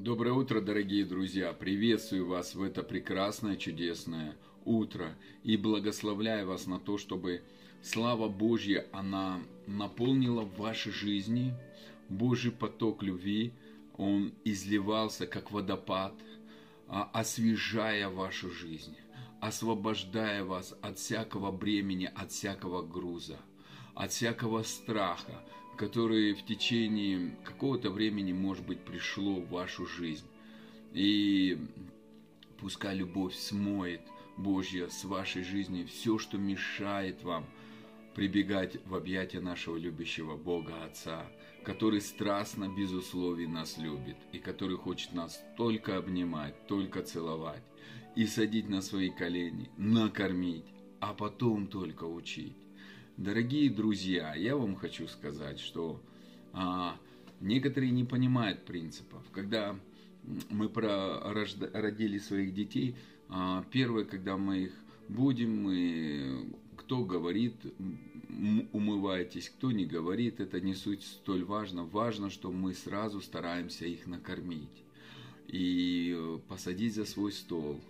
Доброе утро, дорогие друзья! Приветствую вас в это прекрасное, чудесное утро и благословляю вас на то, чтобы слава Божья, она наполнила ваши жизни, Божий поток любви, он изливался как водопад, а, освежая вашу жизнь, освобождая вас от всякого бремени, от всякого груза, от всякого страха, которое в течение какого-то времени, может быть, пришло в вашу жизнь. И пускай любовь смоет Божья с вашей жизни все, что мешает вам прибегать в объятия нашего любящего Бога Отца, который страстно, без условий нас любит и который хочет нас только обнимать, только целовать и садить на свои колени, накормить, а потом только учить. Дорогие друзья, я вам хочу сказать, что а, некоторые не понимают принципов. Когда мы родили своих детей, а, первое, когда мы их будем, мы, кто говорит, умывайтесь, кто не говорит, это не суть столь важно. Важно, что мы сразу стараемся их накормить и посадить за свой стол,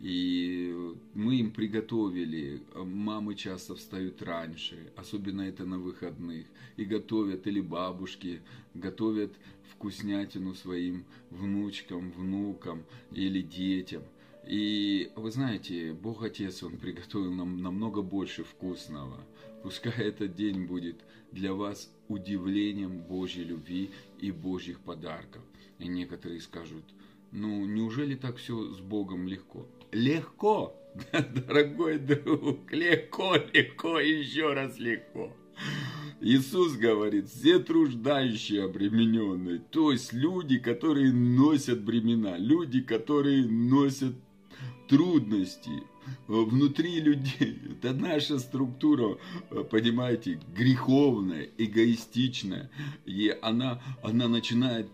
и мы им приготовили, мамы часто встают раньше, особенно это на выходных, и готовят, или бабушки готовят вкуснятину своим внучкам, внукам или детям. И вы знаете, Бог Отец, Он приготовил нам намного больше вкусного. Пускай этот день будет для вас удивлением Божьей любви и Божьих подарков. И некоторые скажут, ну неужели так все с Богом легко? Легко, дорогой друг, легко, легко, еще раз легко. Иисус говорит, все труждающие обремененные, то есть люди, которые носят бремена, люди, которые носят трудности внутри людей. Это наша структура, понимаете, греховная, эгоистичная. И она, она начинает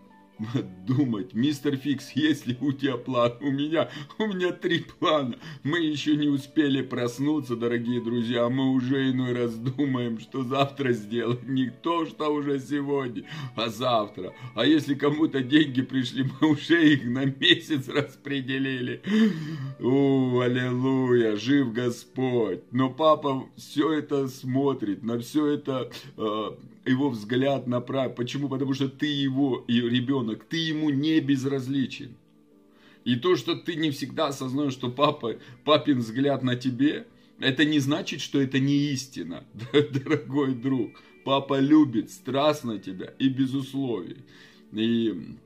думать, мистер Фикс, есть ли у тебя план? У меня, у меня три плана. Мы еще не успели проснуться, дорогие друзья, мы уже иной раз думаем, что завтра сделать. Не то, что уже сегодня, а завтра. А если кому-то деньги пришли, мы уже их на месяц распределили. О, аллилуйя, жив Господь. Но папа все это смотрит, на все это э, его взгляд направь. Почему? Потому что ты его, и ребенок, ты ему не безразличен. И то, что ты не всегда осознаешь, что папа, папин взгляд на тебе, это не значит, что это не истина, дорогой друг. Папа любит страстно тебя и без условий. И,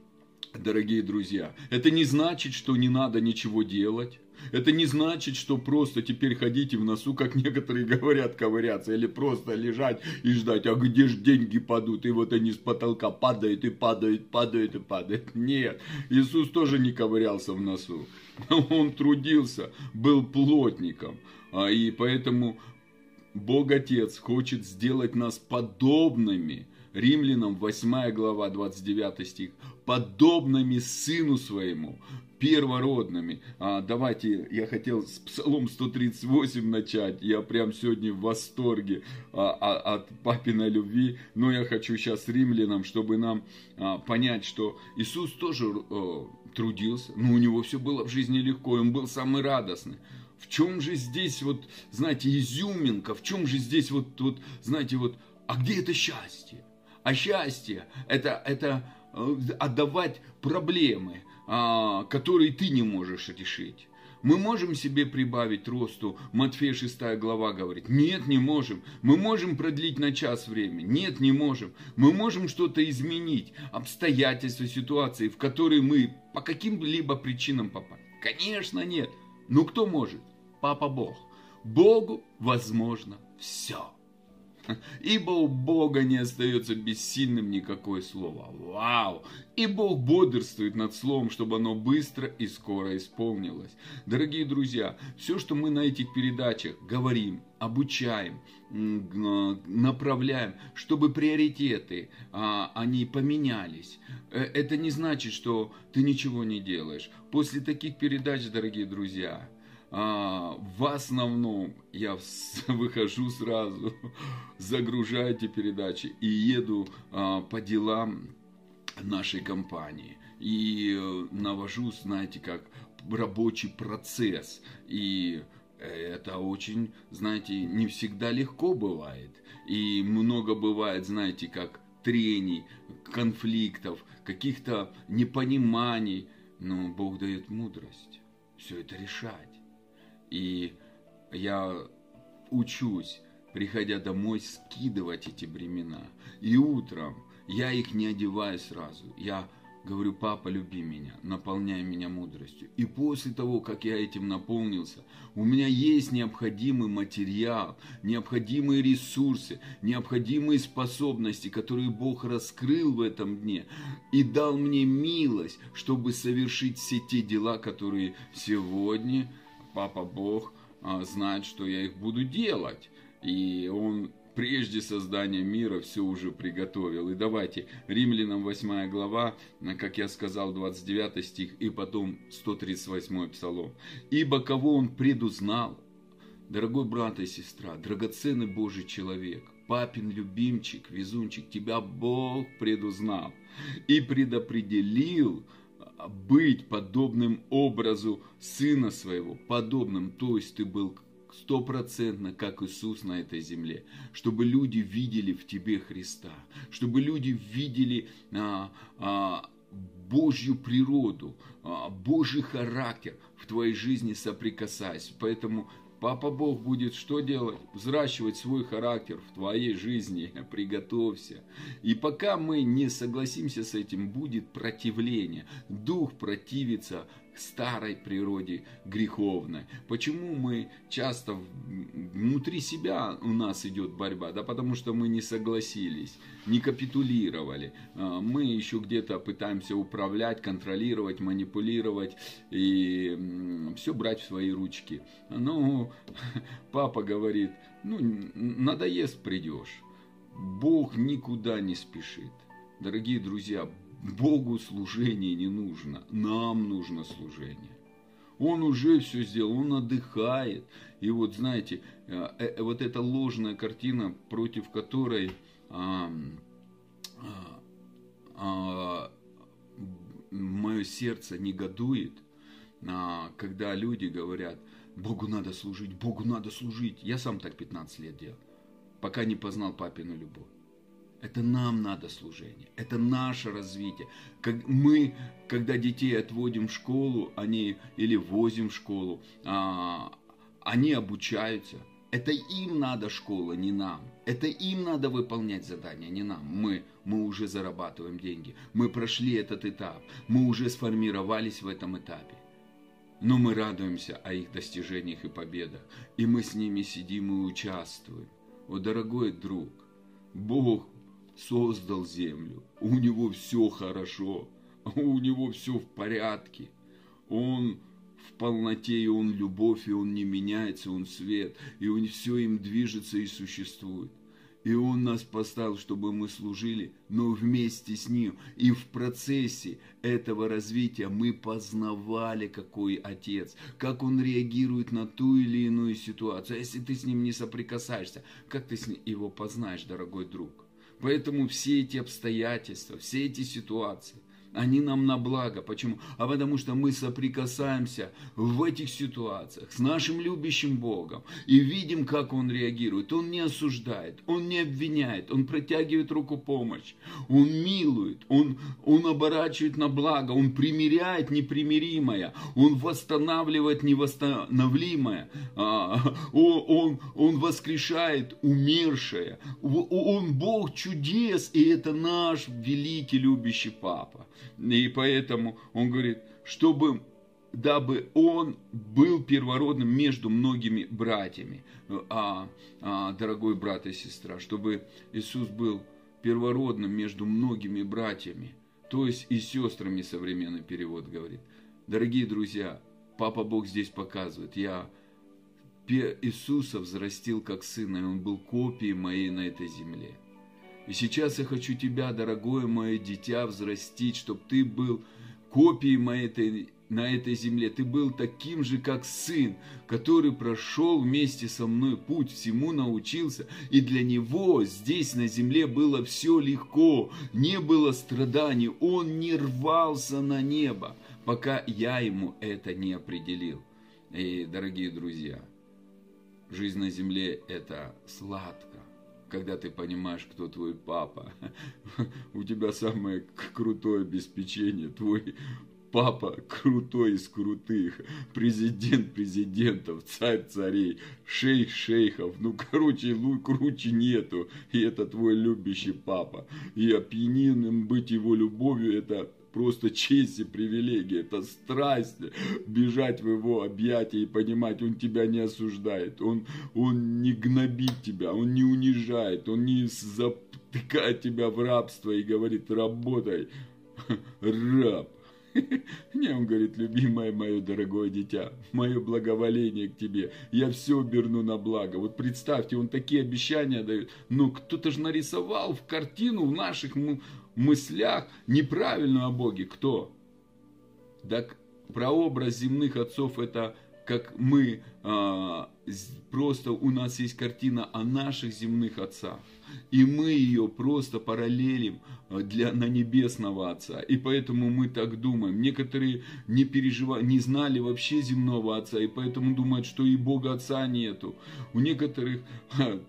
дорогие друзья, это не значит, что не надо ничего делать. Это не значит, что просто теперь ходите в носу, как некоторые говорят, ковыряться, или просто лежать и ждать, а где же деньги падут, и вот они с потолка падают, и падают, падают, и падают. Нет, Иисус тоже не ковырялся в носу. Он трудился, был плотником, а и поэтому Бог Отец хочет сделать нас подобными Римлянам 8 глава 29 стих, подобными Сыну Своему, первородными. А, давайте, я хотел с Псалом 138 начать, я прям сегодня в восторге а, а, от папиной любви, но я хочу сейчас римлянам, чтобы нам а, понять, что Иисус тоже а, трудился, но у него все было в жизни легко, он был самый радостный. В чем же здесь вот, знаете, изюминка, в чем же здесь вот, вот знаете, вот, а где это счастье? А счастье это, это э, отдавать проблемы, которые ты не можешь решить. Мы можем себе прибавить росту, Матфея 6 глава говорит, нет, не можем. Мы можем продлить на час время, нет, не можем. Мы можем что-то изменить, обстоятельства, ситуации, в которые мы по каким-либо причинам попали. Конечно, нет. Но кто может? Папа Бог. Богу возможно все. Ибо у Бога не остается бессильным никакое слово. Вау! И Бог бодрствует над словом, чтобы оно быстро и скоро исполнилось. Дорогие друзья, все, что мы на этих передачах говорим, обучаем, направляем, чтобы приоритеты, а, они поменялись. Э, это не значит, что ты ничего не делаешь. После таких передач, дорогие друзья, а, в основном я выхожу сразу, загружаю эти передачи и еду а, по делам нашей компании. и э, навожу, знаете, как рабочий процесс. И это очень, знаете, не всегда легко бывает. И много бывает, знаете, как трений, конфликтов, каких-то непониманий. Но Бог дает мудрость все это решать. И я учусь, приходя домой, скидывать эти бремена. И утром я их не одеваю сразу. Я говорю, папа, люби меня, наполняй меня мудростью. И после того, как я этим наполнился, у меня есть необходимый материал, необходимые ресурсы, необходимые способности, которые Бог раскрыл в этом дне и дал мне милость, чтобы совершить все те дела, которые сегодня Папа Бог а, знает, что я их буду делать. И Он прежде создания мира все уже приготовил. И давайте, Римлянам 8 глава, как я сказал, 29 стих, и потом 138 псалом. «Ибо кого он предузнал, дорогой брат и сестра, драгоценный Божий человек, папин любимчик, везунчик, тебя Бог предузнал и предопределил, быть подобным образу сына своего, подобным, то есть ты был стопроцентно, как Иисус на этой земле, чтобы люди видели в тебе Христа, чтобы люди видели а, а, Божью природу, а, Божий характер в твоей жизни соприкасаясь. Поэтому Папа Бог будет что делать? Взращивать свой характер в твоей жизни. Приготовься. И пока мы не согласимся с этим, будет противление. Дух противится старой природе греховной. Почему мы часто внутри себя у нас идет борьба? Да потому что мы не согласились, не капитулировали. А, мы еще где-то пытаемся управлять, контролировать, манипулировать и все брать в свои ручки. Ну, папа говорит, ну, надоест придешь. Бог никуда не спешит. Дорогие друзья, Богу служение не нужно, нам нужно служение. Он уже все сделал, он отдыхает. И вот знаете, э, э, вот эта ложная картина, против которой а, а, а, мое сердце негодует, а, когда люди говорят, Богу надо служить, Богу надо служить. Я сам так 15 лет делал, пока не познал папину любовь. Это нам надо служение, это наше развитие. Как мы, когда детей отводим в школу, они или возим в школу, а, они обучаются. Это им надо школа, не нам. Это им надо выполнять задания, не нам. Мы, мы уже зарабатываем деньги. Мы прошли этот этап. Мы уже сформировались в этом этапе. Но мы радуемся о их достижениях и победах. И мы с ними сидим и участвуем. О, дорогой друг, Бог создал землю, у него все хорошо, у него все в порядке. Он в полноте, и он любовь, и он не меняется, он свет, и он все им движется и существует. И Он нас поставил, чтобы мы служили, но вместе с Ним. И в процессе этого развития мы познавали, какой Отец, как Он реагирует на ту или иную ситуацию. А если ты с Ним не соприкасаешься, как ты Его познаешь, дорогой друг? Поэтому все эти обстоятельства, все эти ситуации, они нам на благо. Почему? А потому что мы соприкасаемся в этих ситуациях с нашим любящим Богом и видим, как Он реагирует. Он не осуждает, Он не обвиняет, Он протягивает руку помощи, Он милует, Он, он оборачивает на благо, Он примиряет непримиримое, Он восстанавливает невосстановимое, а, Он, он воскрешает умершее. Он Бог чудес, и это наш великий любящий Папа. И поэтому он говорит, чтобы дабы он был первородным между многими братьями, а, а, дорогой брат и сестра, чтобы Иисус был первородным между многими братьями, то есть и сестрами, современный перевод говорит. Дорогие друзья, Папа Бог здесь показывает, я Иисуса взрастил как сына, и он был копией моей на этой земле. И сейчас я хочу тебя, дорогое мое дитя, взрастить, чтобы ты был копией моей этой на этой земле, ты был таким же, как сын, который прошел вместе со мной путь, всему научился, и для него здесь на земле было все легко, не было страданий, он не рвался на небо, пока я ему это не определил. И, дорогие друзья, жизнь на земле это сладко, когда ты понимаешь, кто твой папа. У тебя самое крутое обеспечение, твой папа крутой из крутых, президент президентов, царь царей, шейх шейхов, ну короче, ну круче нету, и это твой любящий папа. И опьяненным быть его любовью, это просто честь и привилегия, это страсть бежать в его объятия и понимать, он тебя не осуждает, он, он не гнобит тебя, он не унижает, он не затыкает тебя в рабство и говорит, работай, раб, не, он говорит, любимое мое дорогое дитя, мое благоволение к тебе, я все оберну на благо. Вот представьте, он такие обещания дает, но кто-то же нарисовал в картину в наших мыслях неправильно о Боге. Кто? Так прообраз земных отцов это как мы, а, просто у нас есть картина о наших земных отцах и мы ее просто параллелим э, для, на небесного Отца. И поэтому мы так думаем. Некоторые не переживали, не знали вообще земного Отца, и поэтому думают, что и Бога Отца нету. У некоторых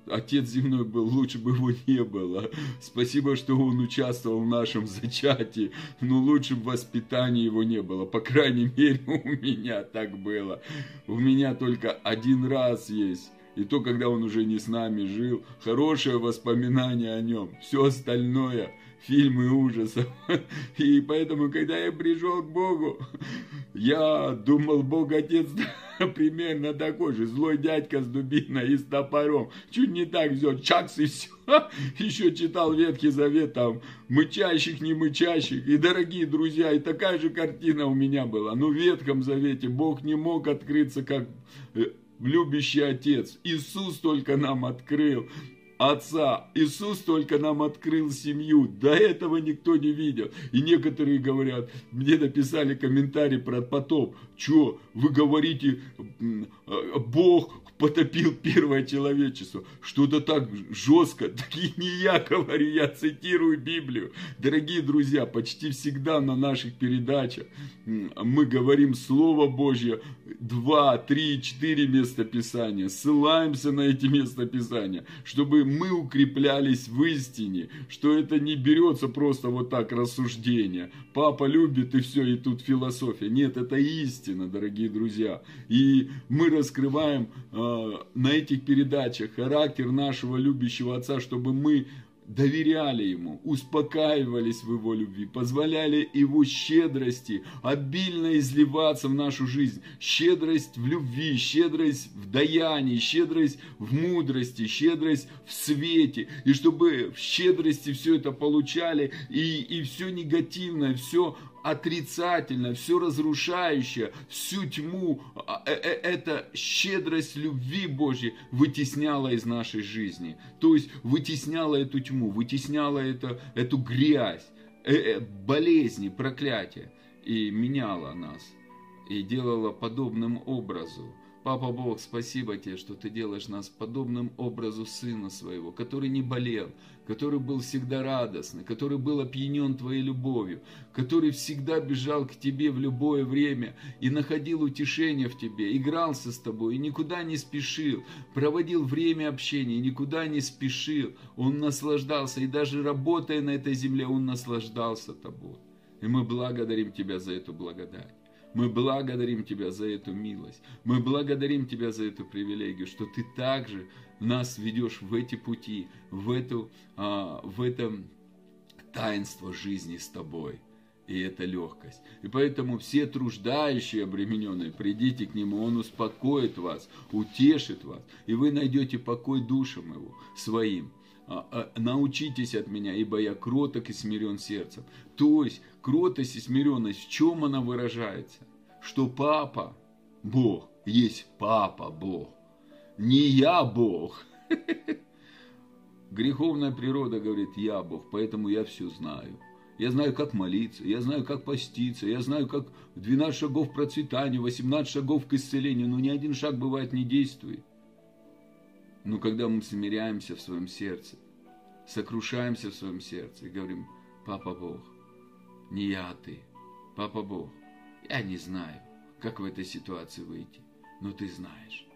Отец земной был, лучше бы его не было. Спасибо, что он участвовал в нашем зачатии, но лучше бы воспитания его не было. По крайней мере, у меня так было. У меня только один раз есть и то, когда он уже не с нами жил, хорошее воспоминание о нем. Все остальное фильмы ужасов. И поэтому, когда я пришел к Богу, я думал, Бог Отец примерно такой же. Злой дядька с дубиной и с топором. Чуть не так взял, чакс и все. Еще читал Ветхий Завет, там, мычащих, не мычащих. И, дорогие друзья, и такая же картина у меня была. Но в Ветхом Завете Бог не мог открыться как э, любящий Отец. Иисус только нам открыл Отца. Иисус только нам открыл семью. До этого никто не видел. И некоторые говорят, мне написали комментарий про потоп. Что, вы говорите, Бог потопил первое человечество. Что-то так жестко. Такие не я говорю, я цитирую Библию. Дорогие друзья, почти всегда на наших передачах мы говорим Слово Божье, два, три, четыре места Писания. Ссылаемся на эти места Писания, чтобы мы укреплялись в истине, что это не берется просто вот так рассуждение. Папа любит и все, и тут философия. Нет, это истина, дорогие друзья. И мы раскрываем э, на этих передачах характер нашего любящего Отца, чтобы мы доверяли Ему, успокаивались в Его любви, позволяли Его щедрости обильно изливаться в нашу жизнь. Щедрость в любви, щедрость в даянии, щедрость в мудрости, щедрость в свете. И чтобы в щедрости все это получали, и, и все негативное, все отрицательное, все разрушающее, всю тьму, а, э, э, эта щедрость любви Божьей вытесняла из нашей жизни. То есть вытесняла эту тьму, вытесняла это, эту грязь, э, болезни, проклятия и меняла нас и делала подобным образом. Папа Бог, спасибо тебе, что ты делаешь нас подобным образу Сына Своего, который не болел, который был всегда радостный, который был опьянен Твоей любовью, который всегда бежал к Тебе в любое время и находил утешение в Тебе, игрался с Тобой и никуда не спешил, проводил время общения никуда не спешил. Он наслаждался, и даже работая на этой земле, Он наслаждался Тобой. И мы благодарим Тебя за эту благодать. Мы благодарим Тебя за эту милость. Мы благодарим Тебя за эту привилегию, что Ты также нас ведешь в эти пути, в, эту, а, в это таинство жизни с Тобой. И это легкость. И поэтому все труждающие, обремененные, придите к Нему, Он успокоит вас, утешит вас, и вы найдете покой душам Его своим. А, а, научитесь от меня, ибо я кроток и смирен сердцем. То есть, кротость и смиренность, в чем она выражается? Что папа, Бог, есть папа Бог. Не я Бог. Греховная природа говорит, я Бог, поэтому я все знаю. Я знаю, как молиться, я знаю, как поститься, я знаю, как 12 шагов к процветанию, 18 шагов к исцелению, но ни один шаг бывает не действует. Но когда мы смиряемся в своем сердце, сокрушаемся в своем сердце и говорим, Папа Бог, не я, а ты, Папа Бог, я не знаю, как в этой ситуации выйти, но ты знаешь.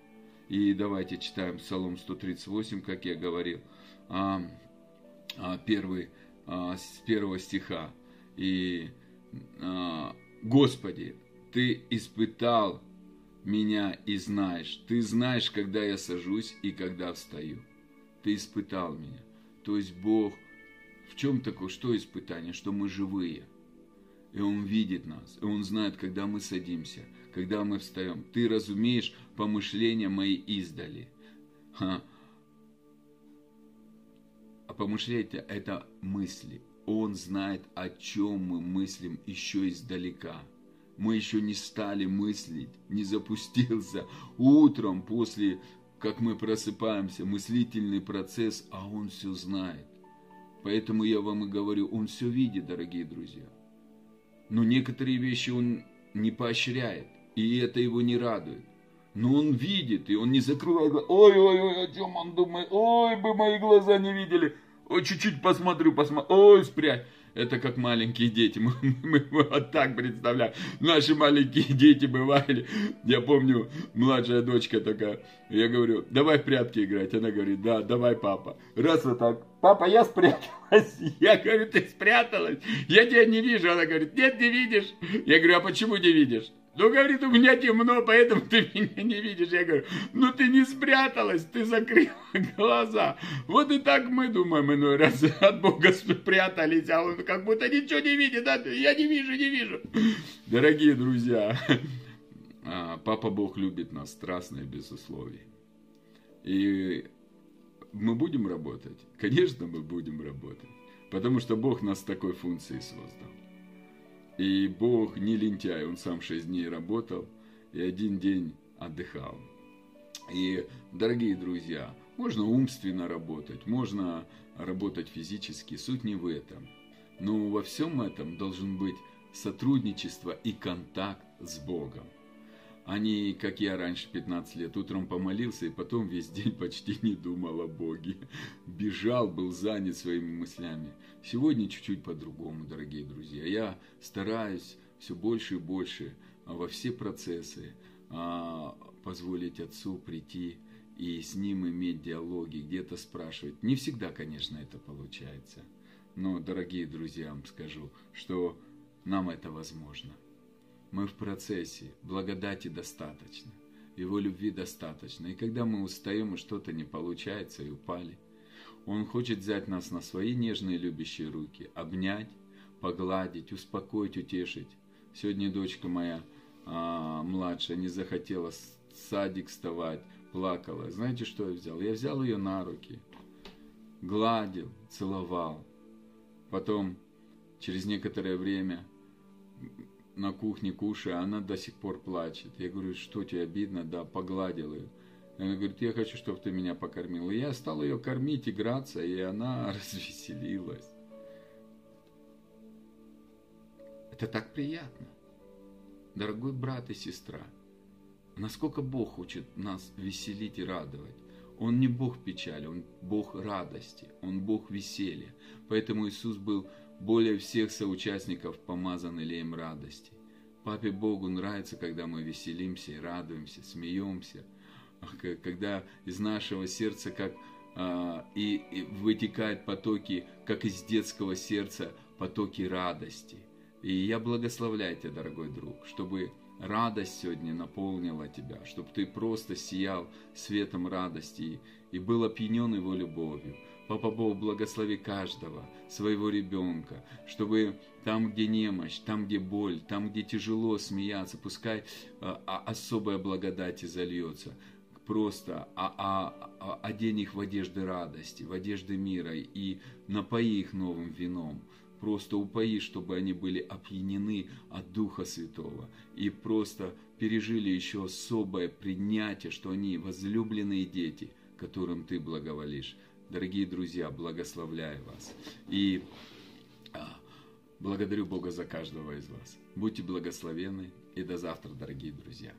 И давайте читаем Псалом 138, как я говорил, а, а, первый, а, с первого стиха. И Господи, Ты испытал меня и знаешь. Ты знаешь, когда я сажусь и когда встаю. Ты испытал меня. То есть Бог, в чем такое, что испытание? Что мы живые. И Он видит нас. И Он знает, когда мы садимся, когда мы встаем. Ты разумеешь помышления мои издали. Ха. А помышления – это мысли. Он знает, о чем мы мыслим еще издалека. Мы еще не стали мыслить, не запустился утром после, как мы просыпаемся, мыслительный процесс, а Он все знает. Поэтому я вам и говорю, Он все видит, дорогие друзья. Но некоторые вещи Он не поощряет, и это его не радует. Но он видит, и он не закрывает глаза. Ой, ой, ой, о чем он думает? Ой, бы мои глаза не видели. Ой, чуть-чуть посмотрю, посмотрю. Ой, спрячь. Это как маленькие дети. Мы, мы, вот так представляем. Наши маленькие дети бывали. Я помню, младшая дочка такая. Я говорю, давай в прятки играть. Она говорит, да, давай, папа. Раз вот так. Папа, я спряталась. Я говорю, ты спряталась? Я тебя не вижу. Она говорит, нет, не видишь. Я говорю, а почему не видишь? Ну, говорит, у меня темно, поэтому ты меня не видишь. Я говорю, ну ты не спряталась, ты закрыла глаза. Вот и так мы думаем иной раз от Бога спрятались, а он как будто ничего не видит. Да? Я не вижу, не вижу. Дорогие друзья, а, Папа Бог любит нас страстно и без условий. И мы будем работать? Конечно, мы будем работать. Потому что Бог нас такой функцией создал. И Бог не лентяй, Он сам шесть дней работал и один день отдыхал. И, дорогие друзья, можно умственно работать, можно работать физически, суть не в этом. Но во всем этом должен быть сотрудничество и контакт с Богом а не как я раньше 15 лет. Утром помолился и потом весь день почти не думал о Боге. Бежал, был занят своими мыслями. Сегодня чуть-чуть по-другому, дорогие друзья. Я стараюсь все больше и больше а, во все процессы а, позволить Отцу прийти и с Ним иметь диалоги, где-то спрашивать. Не всегда, конечно, это получается. Но, дорогие друзья, вам скажу, что нам это возможно. Мы в процессе, благодати достаточно, Его любви достаточно. И когда мы устаем и что-то не получается и упали, Он хочет взять нас на свои нежные любящие руки, обнять, погладить, успокоить, утешить. Сегодня дочка моя а, младшая не захотела в садик вставать, плакала. Знаете, что я взял? Я взял ее на руки, гладил, целовал. Потом, через некоторое время, на кухне кушая, она до сих пор плачет. Я говорю, что тебе обидно? Да, погладил ее. Она говорит, я хочу, чтобы ты меня покормил. И я стал ее кормить, играться, и она развеселилась. Это так приятно. Дорогой брат и сестра, насколько Бог хочет нас веселить и радовать. Он не Бог печали, Он Бог радости, Он Бог веселья. Поэтому Иисус был более всех соучастников помазан илеем радости. Папе Богу нравится, когда мы веселимся и радуемся, смеемся, когда из нашего сердца как а, и, и вытекают потоки, как из детского сердца, потоки радости. И я благословляю тебя, дорогой друг, чтобы радость сегодня наполнила тебя, чтобы ты просто сиял светом радости и был опьянен его любовью. Папа Бог, благослови каждого своего ребенка, чтобы там, где немощь, там, где боль, там, где тяжело смеяться, пускай а, а, особая благодать зальется. Просто а, а, а, одень их в одежды радости, в одежды мира и напои их новым вином. Просто упои, чтобы они были опьянены от Духа Святого и просто пережили еще особое принятие, что они возлюбленные дети, которым ты благоволишь. Дорогие друзья, благословляю вас. И а, Благодарю Бога за каждого из вас. Будьте благословенны и до завтра, дорогие друзья.